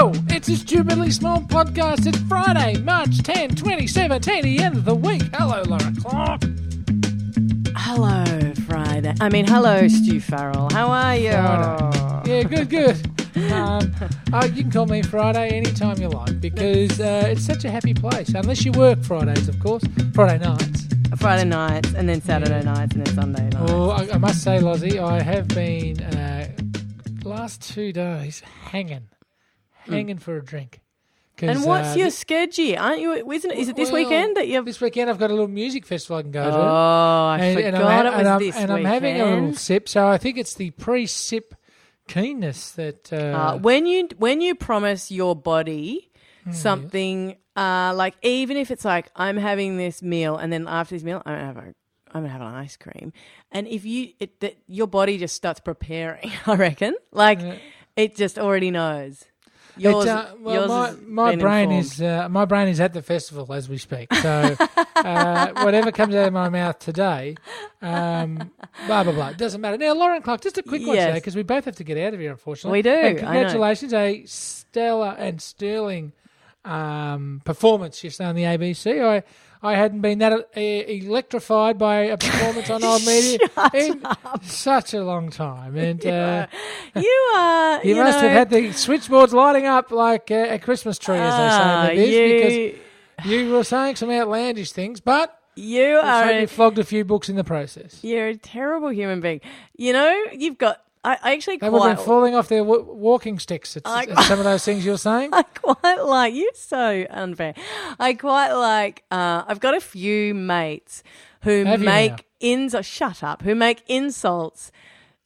Hello, it's a stupidly small podcast. It's Friday, March 10, 2017, the end of the week. Hello, Lauren Clark. Hello, Friday. I mean, hello, Stu Farrell. How are you? Friday. Yeah, good, good. Um, uh, you can call me Friday anytime you like because uh, it's such a happy place. Unless you work Fridays, of course. Friday nights. Friday nights, and then Saturday nights, and then Sunday nights. Oh, I, I must say, Lozzie, I have been uh, last two days hanging, hanging for a drink. and what's uh, your schedule? Aren't you? Isn't it? Is it this well, weekend that you have? This weekend I've got a little music festival I can go to. Oh, I and, forgot and I'm, it was and this and I'm having a little sip, so I think it's the pre-sip keenness that. Uh, Uh, when you when you promise your body Hmm, something, uh, like even if it's like I'm having this meal, and then after this meal I'm gonna have a I'm gonna have an ice cream, and if you it that your body just starts preparing, I reckon, like it just already knows. Yours, It's, uh, well, yours my, my brain informed. is uh, my brain is at the festival as we speak. So uh, whatever comes out of my mouth today, um, blah blah blah, doesn't matter. Now, Lauren Clark, just a quick one Yes. today because we both have to get out of here, unfortunately. We do, And congratulations, a stellar and sterling um, performance yesterday on the ABC. I I hadn't been that uh, electrified by a performance on old media in such a long time, and. Uh, you are. you, You, must know, have had the switchboards lighting up like uh, a Christmas tree, as they say ah, in the biz, you, because you were saying some outlandish things, but you are. A, you flogged a few books in the process. You're a terrible human being. You know, you've got. I, I actually They would have been falling off their w- walking sticks at, I- at some of those things you're saying. I quite like you're so unfair. I quite like. Uh, I've got a few mates who Have make ins. oh, shut up. Who make insults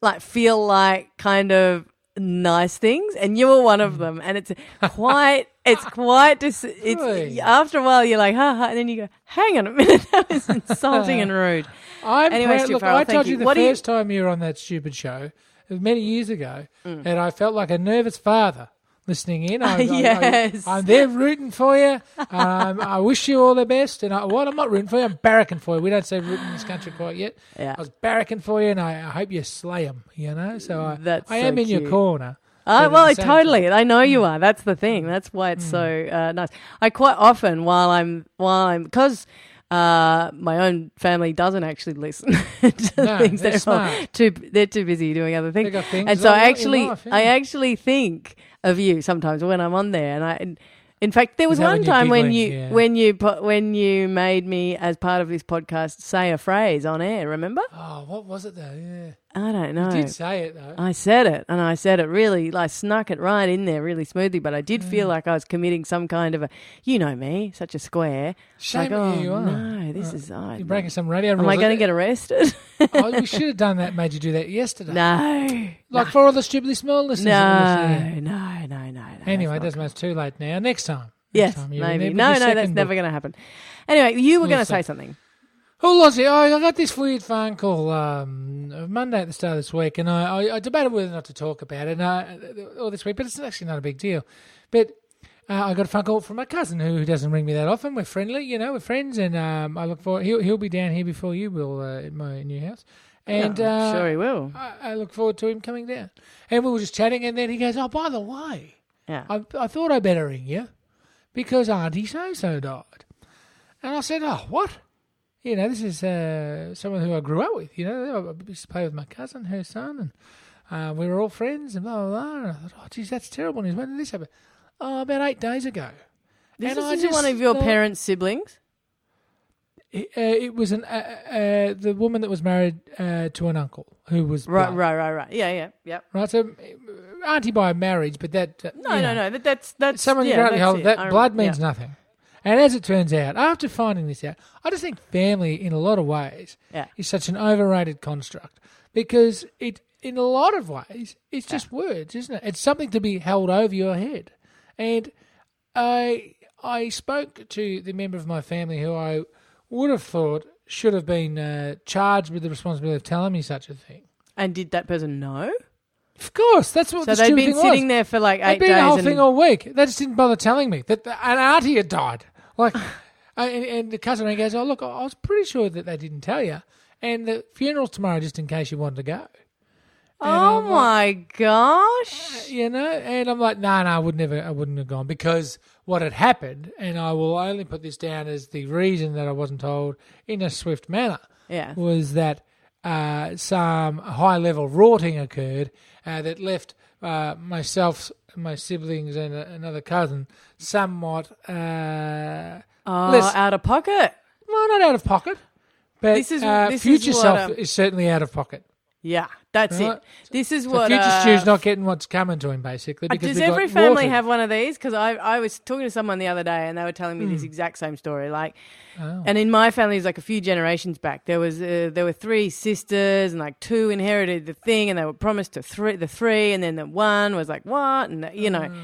like feel like kind of nice things, and you were one Hmm. of them. And it's quite. It's quite. Dis- it's Really? after a while you're like, ha ha, and then you go, hang on a minute, that was insulting and rude. I'm Anyway, look, Farrell, I told you. you the What do you- first time you were on that stupid show, many years ago, Mm. that I felt like a nervous father listening in. I, I- I- Yes. I'm there rooting for you. Um, I wish you all the best. And I, well, I'm not rooting for you. I'm barracking for you. We don't say rooting in this country quite yet. Yeah. I was barracking for you, and I, I hope you slay them. You know, so I, That's I so am in your corner. Oh, well, totally. time- I know you are. That's the thing. That's why it's so uh, nice. I quite often, while I'm, while I'm, because uh, my own family doesn't actually listen to No, things. they're too, they're too busy doing other things. Things and so I actually, life, yeah. I actually think of you sometimes when I'm on there, and I. And, in fact, there was one when time when you Yeah. when you when you made me as part of this podcast say a phrase on air. Remember? Oh, what was it though? Yeah, I don't know. you did say it though. I said it, and I said it really, like snuck it right in there really smoothly. But I did Mm. feel like I was committing some kind of a, you know me, such a square. Shame like, oh you, you are. no, this is. Oh, You're breaking some radio am. I going to get arrested? oh, we should have done that. Made you do that yesterday. no, Like for all the stupidly small listeners. that were listening. no, no, no, no, no. Anyway, it that's doesn't matter. It's too late now. Next time. not- Next yes, time maybe. No, no, that's second never going to happen. Anyway, you were going to say something. Oh, Lozzie, I I got this weird phone call um, Monday at the start of this week, and I, I, I debated whether or not to talk about it I, all this week, but it's actually not a big deal. But uh, I got a phone call from my cousin who, who doesn't ring me that often. We're friendly, you know, we're friends, and um, I look forward. he'll he'll be down here before you will uh, at my new house, and Oh, uh, sure, he will. I, I look forward to him coming down. And we were just chatting, and then he goes, "Oh, by the way, Yeah. I, I thought I'd better ring you because Auntie So So died. And I said, Oh, what? You know, this is uh, someone who I grew up with. You know, I used to play with my cousin, her son, and uh, we were all friends and blah, blah, blah. And I thought, Oh, geez, that's terrible news. When did this happen? Oh, about eight days ago. This and isn't one of your thought- parents' siblings. It, uh, it was an uh, uh, the woman that was married uh, to an uncle who was Right, blood. right, right, right. Yeah, yeah, yeah. right. So, uh, auntie by marriage, but that uh, No, no, know. no. That, that's that's someone yeah, that's hold it. that I- blood means yeah. nothing. And as it turns out, after finding this out, I just think family, in a lot of ways, Yeah. is such an overrated construct because it, in a lot of ways, it's just words, isn't it? It's something to be held over your head. And I, I spoke to the member of my family who I would have thought should have been uh, charged with the responsibility of telling me such a thing. And did that person know? Of course, that's what So the they'd been sitting was. there for like They'd eight been days. the whole thing all week. They just didn't bother telling me that the, an auntie had died. Like, and, and the cousin goes, "Oh, look, I was pretty sure that they didn't tell you." And the funeral's tomorrow, just in case you wanted to go. Oh I'm like, my gosh. you know, and I'm like, no, no, I would never, I wouldn't have gone because what had happened, and I will only put this down as the reason that I wasn't told in a swift manner, Yeah. was that uh, some high level rorting occurred uh, that left uh, myself, my siblings, and a, another cousin somewhat, uh, Oh, listen. out of pocket. well, not out of pocket, but This is- uh, this future what, self um, is certainly out of pocket. Yeah, that's Right. it. This is So what. future uh, Stu's not getting what's coming to him, basically. Because Does every family have one of these? Because I, I was talking to someone the other day and they were telling me this exact same story. Like, Oh. and in my family, it was like a few generations back. There was uh, there were three sisters, and like two inherited the thing, and they were promised to three, the three, and then the one was like what, and you know, Oh.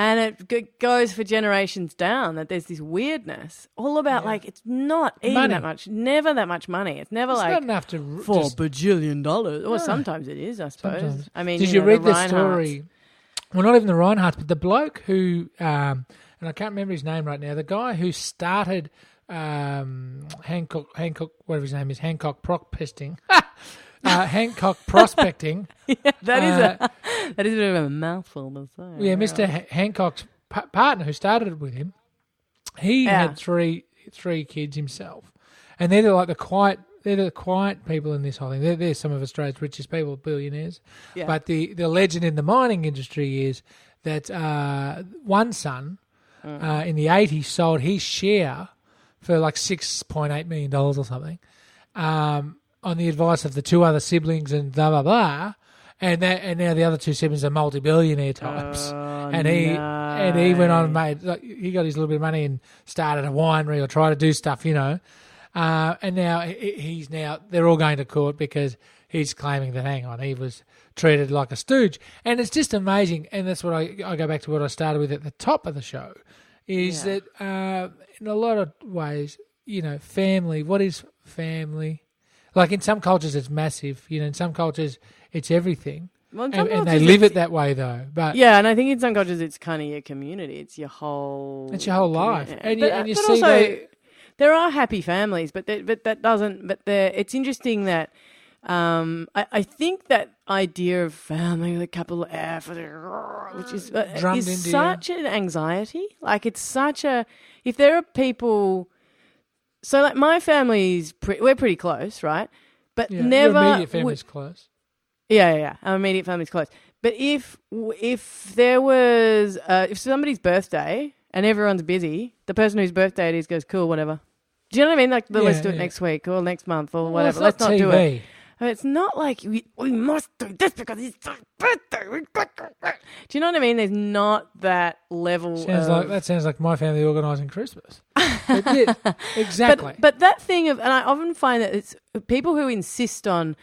And it g- goes for generations down. That there's this weirdness, all about like it's not even Money. that much, never that much money. It's never It's like not enough to r- four just- bajillion dollars. Or No. sometimes it is, I suppose. Sometimes. I mean, Did you, you, know, read the Rineharts. story? Well, not even the Rinehart, but the bloke who, um, and I can't remember his name right now. The guy who started um, Hancock, Hancock, whatever his name is, Hancock prospecting, uh, Hancock prospecting. That is Uh, a that is a bit of a mouthful yeah, Mister H- Hancock's pa- partner who started it with him. He Yeah. had three three kids himself, and they're like the quiet. They're the quiet people in this whole thing. They're, they're some of Australia's richest people, billionaires. Yeah. But the, the legend in the mining industry is that uh, one son Mm. uh, in the 80s sold his share for like $6.8 million or something um, on the advice of the two other siblings and blah, blah, blah. And, that, and now the other two siblings are multi billionaire types. Oh, and he and he went on and made like, he got his little bit of money and started a winery or tried to do stuff, you know. Uh, and now he- he's now they're all going to court because he's claiming that hang on he was treated like a stooge, and it's just amazing. And that's what I I go back to what I started with at the top of the show, is Yeah. that uh, in a lot of ways, you know, family. What is family? Like in some cultures, it's massive. You know, in some cultures, it's everything, Well, and, and they live it that way though. But Yeah, and I think in some cultures it's kind of your community. It's your whole. It's your whole life. community. And you- but, and you but see also, they- there are happy families, but that, but that doesn't. But there, it's interesting that. Um, I, I think that idea of family with a couple of F, which is uh, is you. such an anxiety. Like it's such a. If there are people, so like my family's, pre- we're pretty close, right? But yeah, never your immediate family's close. Yeah, yeah, yeah. Our immediate family's close. But if if there was uh, if somebody's birthday and everyone's busy, the person whose birthday it is goes, "Cool, whatever." Do you know what I mean? Like, the, let's do it yeah. next week or next month or whatever. it's let's not do it. It's not like we, we must do this because it's his birthday. We got to- Do you know what I mean? There's not that level. Sounds of, like that sounds like my family organising Christmas. It did. exactly. But but that thing of, and I often find that it's people who insist on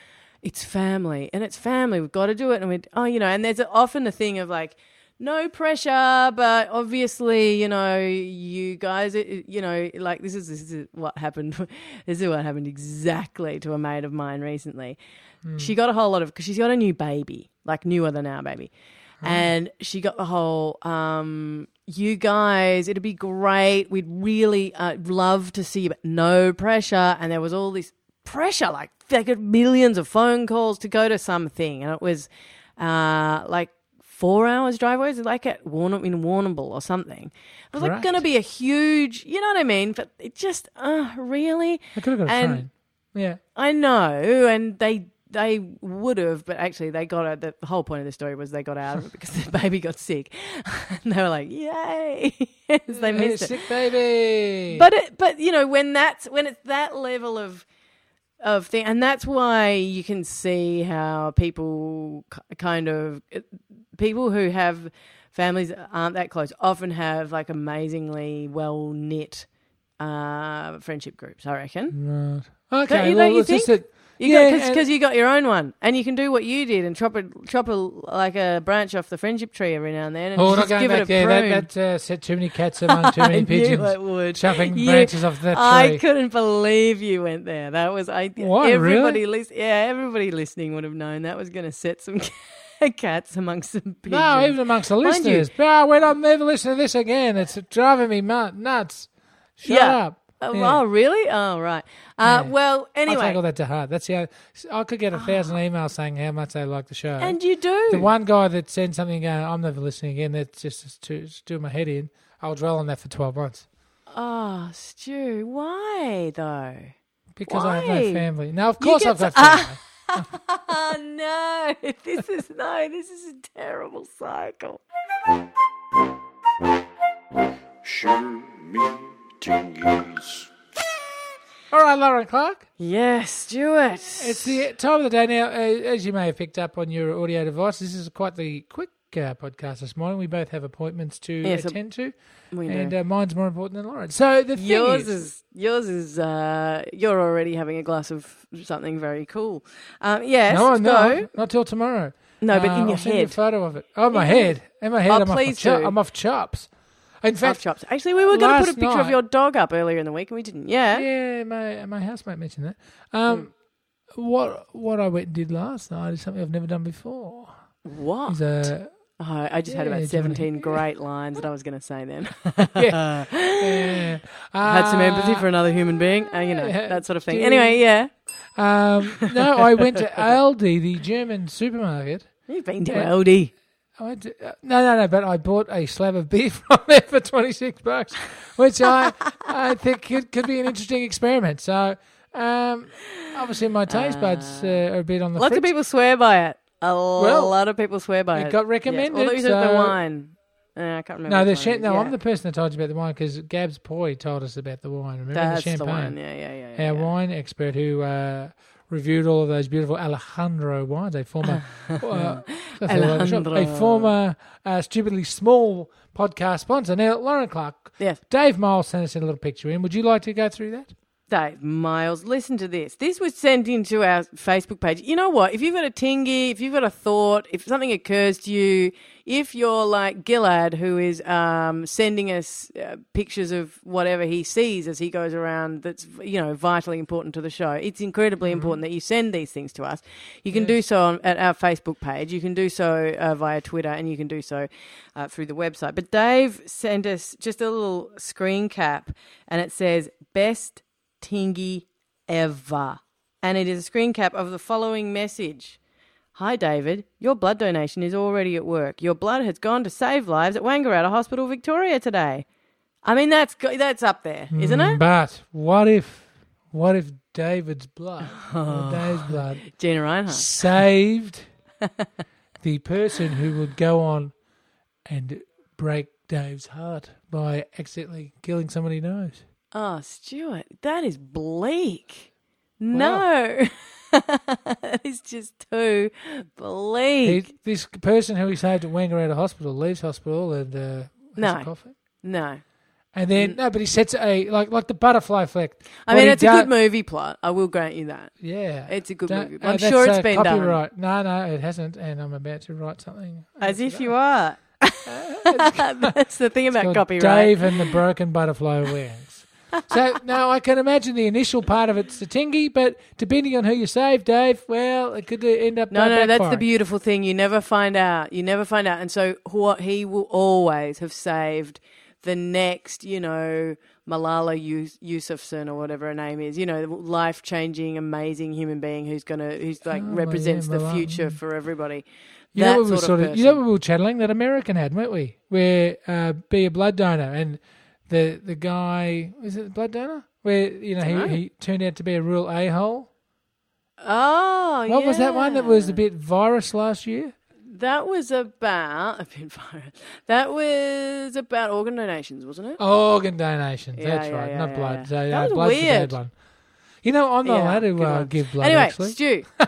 it's family and it's family. We've got to do it, and we oh you know, and there's often a thing of like no pressure, but obviously you know you guys you know like this is this is what happened. this is what happened exactly to a mate of mine recently. She got a whole lot of because she's got a new baby, like newer than our baby. And she got the whole, um, you guys, it'd be great. We'd really uh, love to see you, but no pressure. And there was all this pressure, like they got millions of phone calls to go to something. And it was uh, like four hours drive away. Like at Warner, in Warrnambool or something. It was like Right. going to be a huge, you know what I mean? But it just, uh, really? I could have got a train. Yeah. I know, and they they would have, but actually they got out. The whole point of the story was they got out of it because the baby got sick, and they were like, "Yay!" They Hey, missed it. sick baby. But it, but you know when that's when it's that level of of thing, and that's why you can see how people kind of people who have families that aren't that close often have like amazingly well knit uh, friendship groups. I reckon. right. Okay. you- well, don't you it's just think? that. You Yeah, because you got your own one, and you can do what you did and chop a chop a like a branch off the friendship tree every now and then, and Oh, just give it a there. prune. That, that uh, set too many cats among too many I pigeons. knew it would. Chopping You- branches off that tree. I couldn't believe you went there. That was I. What, everybody lis- yeah, everybody listening would have known that was going to set some cats amongst some pigeons. No, even amongst the you- listeners. Oh, we're not never listening to this again. It's driving me nuts. Shut Yeah. up. Oh, Yeah. oh, really? Oh, right. Uh, Yeah. Well, I take all anyway, that to heart. That's how I could get a thousand emails saying how much they like the show. and you do. the one guy that sends something going, I'm never listening again. That's just, just, to, just doing my head in. I'll dwell on that for twelve months Oh, Stu, why though? because I have no family. Now, of course, I've got to- Ah. family. Oh no! This is no. This is a terrible cycle. Show me tingies. all right, Lauren Clark. Yes, Stuart. It's the time of the day now. Uh, as you may have picked up on your audio device, this is quite the quick uh, podcast this morning. We both have appointments to Yes, attend to, we and uh, mine's more important than Lauren. So the thing yours is, is yours is uh, you're already having a glass of something very cool. Um, yes, no, no, go. not till tomorrow. No, but Uh, in I'll your send you a photo of it. Oh, my In head. In my head, Oh, I'm, off please my cho- do. I'm off chops. In fact, chops. Actually, we were going to put a picture of your dog up earlier in the week, and we didn't. Yeah. yeah, my my housemate mentioned that. Um, Hmm. what what I went and did last night is something I've never done before. What? Is a Oh, I just had about seventeen great lines that I was going to say. Then yeah, yeah. had some Uh, empathy for another human being. Uh, you know that sort of thing. Anyway, yeah. Um, no, I went to Aldi, the German supermarket. You've been to Yeah. Aldi. I uh, no, no, no, but I bought a slab of beef from there for 26 bucks, which I I think could, could be an interesting experiment. So, um, obviously, my taste buds uh, are a bit on the Lots fritz. of people swear by it. A Well, lot of people swear by it it. got Yes. recommended, Although you said the wine. Uh, I can't remember. No, the cha- no, yeah. I'm the person that told you about the wine because Gabs Poy told us about the wine. Remember That's the the, champagne? Yeah, yeah, yeah. yeah, Our yeah. wine expert who uh, reviewed all of those beautiful Alejandro wines, a former uh, I feel like a shop, a former uh, stupidly small podcast sponsor. Now, Lauren Clark, Yes. Dave Miles sent us a little picture in. Would you like to go through that? Dave Miles, listen to this. This was sent into our Facebook page. You know what? If you've got a tingy, if you've got a thought, if something occurs to you, if you're like Gillard, who is um, sending us uh, pictures of whatever he sees as he goes around, that's you know vitally important to the show. It's incredibly important that you send these things to us. You can do so on, at our Facebook page. You can do so uh, via Twitter, and you can do so uh, through the website. But Dave sent us just a little screen cap, and it says best tingy ever. And it is a screen cap of the following message. Hi, David. Your blood donation is already at work. Your blood has gone to save lives at Wangaratta Hospital, Victoria today. I mean, that's go- that's up there, isn't Mm, it? But what if, what if David's blood, or Dave's blood, Gina Rinehart. saved the person who would go on and break Dave's heart by accidentally killing somebody he knows? Oh, Stuart, that is bleak. No. is just too bleak. He, this person who he saved at Wangaratta Hospital leaves hospital and uh, has No. a coffee. no. And then no, but he sets a like like the butterfly effect. I mean, it's a good movie plot. I will grant you that. Yeah, It's a good Don't- movie. uh, I'm that's, sure it's uh, been done. No, no, it hasn't. And I'm about to write something. As if you are. That's the thing about copyright. Dave and the Broken Butterfly Wings. So now I can imagine the initial part of it's the tingy, but depending on who you save, Dave, well, it could end up No, no, that's the beautiful thing. You never find out. You never find out. And so what he will always have saved the next, you know, Malala Yus- Yousafzai or whatever her name is, you know, life changing, amazing human being who's gonna who's like Oh, represents yeah, the future for everybody. You that know what we were sort sort of of, you know what we were channeling that American had, weren't we? Where uh, be a blood donor and the the guy was it blood donor? Where you know he, he turned out to be a real a hole. Oh, What was that one that was a bit virus last year? That was about a bit virus. That was about organ donations, wasn't it? Organ donations. Yeah, that's yeah, right, yeah, not yeah, blood. yeah. So That was weird. bad one. You know, I'm not Yeah, allowed to uh, give blood. anyway, actually, Stu.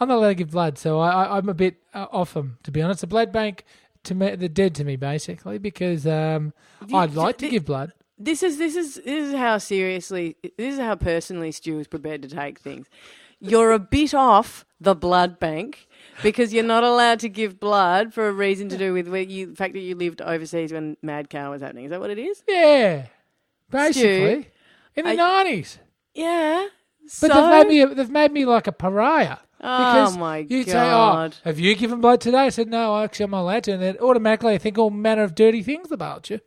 I'm not allowed to give blood, so I, I, I'm a bit uh, off them to be honest. The blood bank to me, they're dead to me basically because um, I'd like to the- give blood. This is this is this is how seriously this is how personally Stu is prepared to take things. You're a bit off the blood bank because you're not allowed to give blood for a reason to do with where you, the fact that you lived overseas when Mad Cow was happening. Is that what it is? Yeah, basically in the nineties. Yeah. But so, they've made me they've made me like a pariah. Because oh my god! say, "Oh, have you given blood today?" I said, "No, actually, I'm not allowed to." And then automatically, I think all manner of dirty things about you.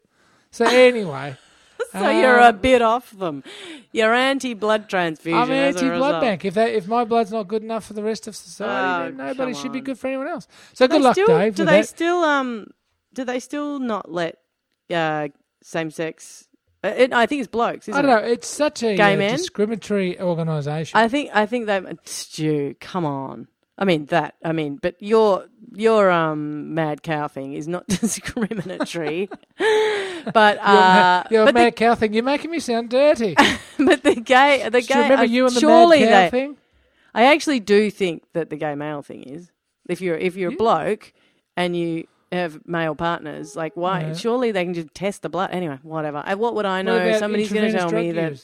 So anyway, so you're a Um, bit off them. You're anti-blood transfusion. I'm anti blood bank. If they, if my blood's not good enough for the rest of society, Oh, then nobody should be good for anyone else. So Do good luck, still, Dave. Do they that. still um? Do they still not let uh, same-sex? Uh, it, I think it's blokes. Isn't I don't it? know. It's such a Gay uh, men? discriminatory organisation. I think I think they Stu, come on. I mean that. I mean, but your your um mad cow thing is not discriminatory. but You're, ma- uh, you're but, mad cow thing. You're making me sound dirty. but the gay the gay remember uh, you and the surely mad cow they, thing? I actually do think that the gay male thing is if you're if you're a bloke and you have male partners, like why? Yeah. Surely they can just test the blood. Anyway, whatever. Uh, What would I know? Somebody's going to tell me that.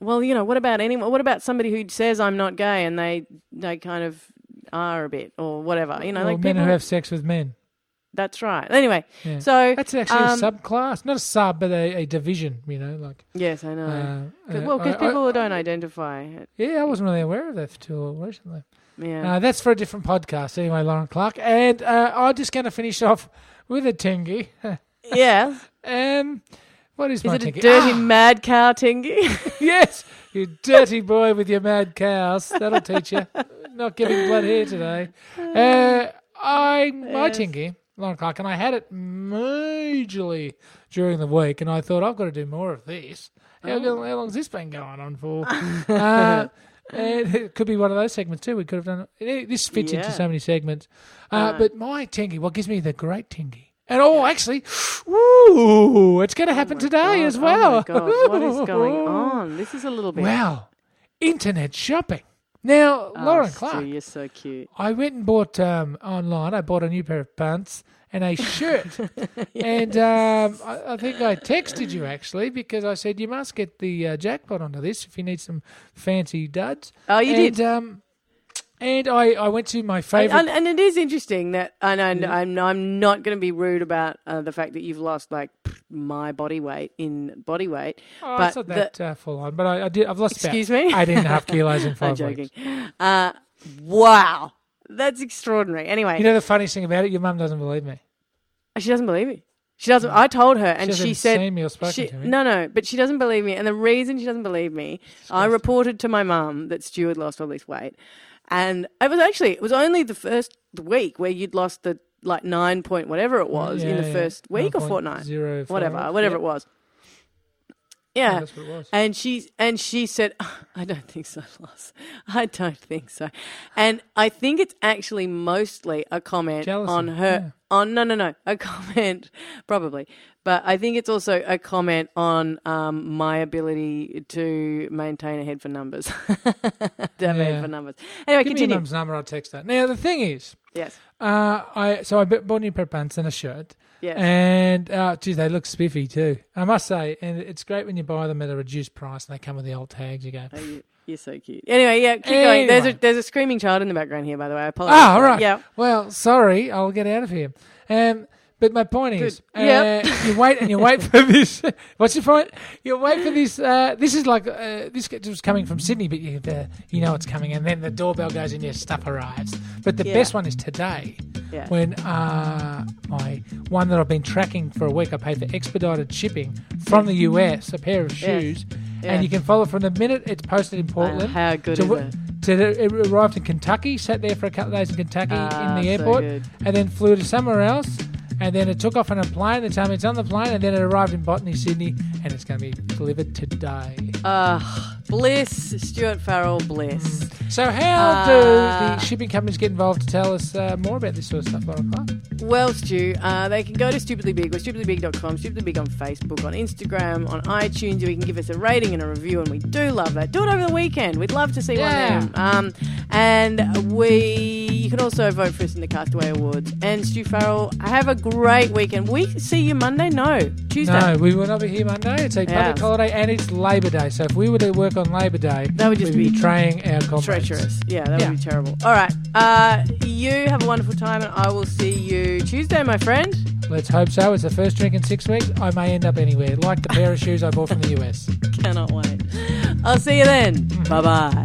Well, you know, what about anyone? What about somebody who says I'm not gay and they they kind of are a bit or whatever? You know, Well, like men people. who have sex with men. That's right. Anyway, Yeah. so That's actually um, a subclass, not a sub, but a, a division. You know, like. yes, I know. Uh, 'Cause- uh, well, because I- I- don't identify. Yeah, I wasn't really aware of that until recently. Yeah. Uh, that's for a different podcast, anyway, Lauren Clark. And uh, I'm just going to finish off with a tingy. yeah. um, what is, Is my it a dirty Ah, mad cow tingy? yes, you dirty boy with your mad cows. That'll teach you. Not giving blood here today. Uh, I my Yes. tingy, Lauren Clark, and I had it majorly during the week, and I thought I've got to do more of this. How, Oh. how long's this been going on for? uh, it could be one of those segments too. We could have done it. This fits into so many segments. Uh, Right. But my tingy, what gives me the great tingy? And oh, actually, ooh, it's going to happen Oh today God, as well. Oh my God, what is going on? This is a little bit. Wow, internet shopping. Now, Oh, Lauren Stu, you're so cute. I went and bought um, online. I bought a new pair of pants and a shirt, and um, I, I think I texted you actually because I said you must get the uh, jackpot onto this if you need some fancy duds. Oh, you and, did. Um, and I, I went to my And, favorite. and, and it is interesting that, and I, I'm, I'm not going to be rude about uh, the fact that you've lost like my body weight in body weight. oh, but it's not the- that uh, full on, but I, I did. I've lost Excuse about me? eighteen and a half kilos in I'm five joking. weeks. Uh, wow, that's extraordinary. Anyway, You know the funniest thing about it, your mum doesn't believe me. Oh, she doesn't believe me. She doesn't. I told her, and hasn't she said, seen me or spoken she, to me. "No, no," but she doesn't believe me. And the reason she doesn't believe me, I reported to my mum that Stu had lost all this weight, and it was actually it was only the first week where you'd lost the like nine point whatever it was in Yeah, the yeah. first week or fortnight, 9.05, whatever, whatever it was. Yeah, that's what it was. and she and she said, "I don't think so, Loss. I don't think so." And I think it's actually mostly a comment Jealousy, on her. yeah. On no, no, no, a comment probably, but I think it's also a comment on um, my ability to maintain a head for numbers. to have a head for numbers. Anyway, Give me continue. your mum's number. I'll text her. Now the thing is, Yes, uh, I so I bought new pair of pants and a shirt, yes. and uh, geez, they look spiffy too. I must say, and it's great when you buy them at a reduced price and they come with the old tags. You go, Oh, you, you're so cute. Anyway, yeah, keep going. There's a there's a screaming child in the background here, by the way. I apologize. ah, all right. Yeah. Well, sorry, I'll get out of here. Um, but my point is, uh, Yep. you wait and you wait for this. What's your point? You wait for this. Uh, this is like uh, this was coming from Sydney, but you you know it's coming, and then the doorbell goes and your stuff arrives. But the Yeah. best one is today. Yeah. when uh, my one that I've been tracking for a week, I paid for expedited shipping from the US, a pair of Yes. shoes, Yeah. and you can follow from the minute it's posted in Portland. how good to, is it? To the, it arrived in Kentucky, sat there for a couple of days in Kentucky Ah, in the airport, good. and then flew to somewhere else. And then it took off on a plane. They told me it's on the plane, and then it arrived in Botany, Sydney, and it's going to be delivered today. Uh, bliss, Stuart Farrell, bliss. So, how Uh, do the shipping companies get involved to tell us uh, more about this sort of stuff, Lauren Clark? Well, Stu, uh, they can go to Stupidly Big or stupidlybig.com, Stupidly Big on Facebook, on Instagram, on iTunes. You can give us a rating and a review, and we do love that. Do it over the weekend. We'd love to see Yeah. one of them. Um, and we, you can also vote for us in the Castaway Awards. And Stu Farrell, have a great weekend. We see you Monday? No, Tuesday. No, we will not be here Monday. It's a Yeah. public holiday and it's Labor Day. So if we were to work on Labor Day, That would just be be betraying our comrades. Treacherous. Yeah, that Yeah. would be terrible. All right. Uh, you have a wonderful time, and I will see you Tuesday, my friend. Let's hope so. It's the first drink in six weeks. I may end up anywhere, like the pair of shoes I bought from the US. Cannot wait. I'll see you then. Bye bye.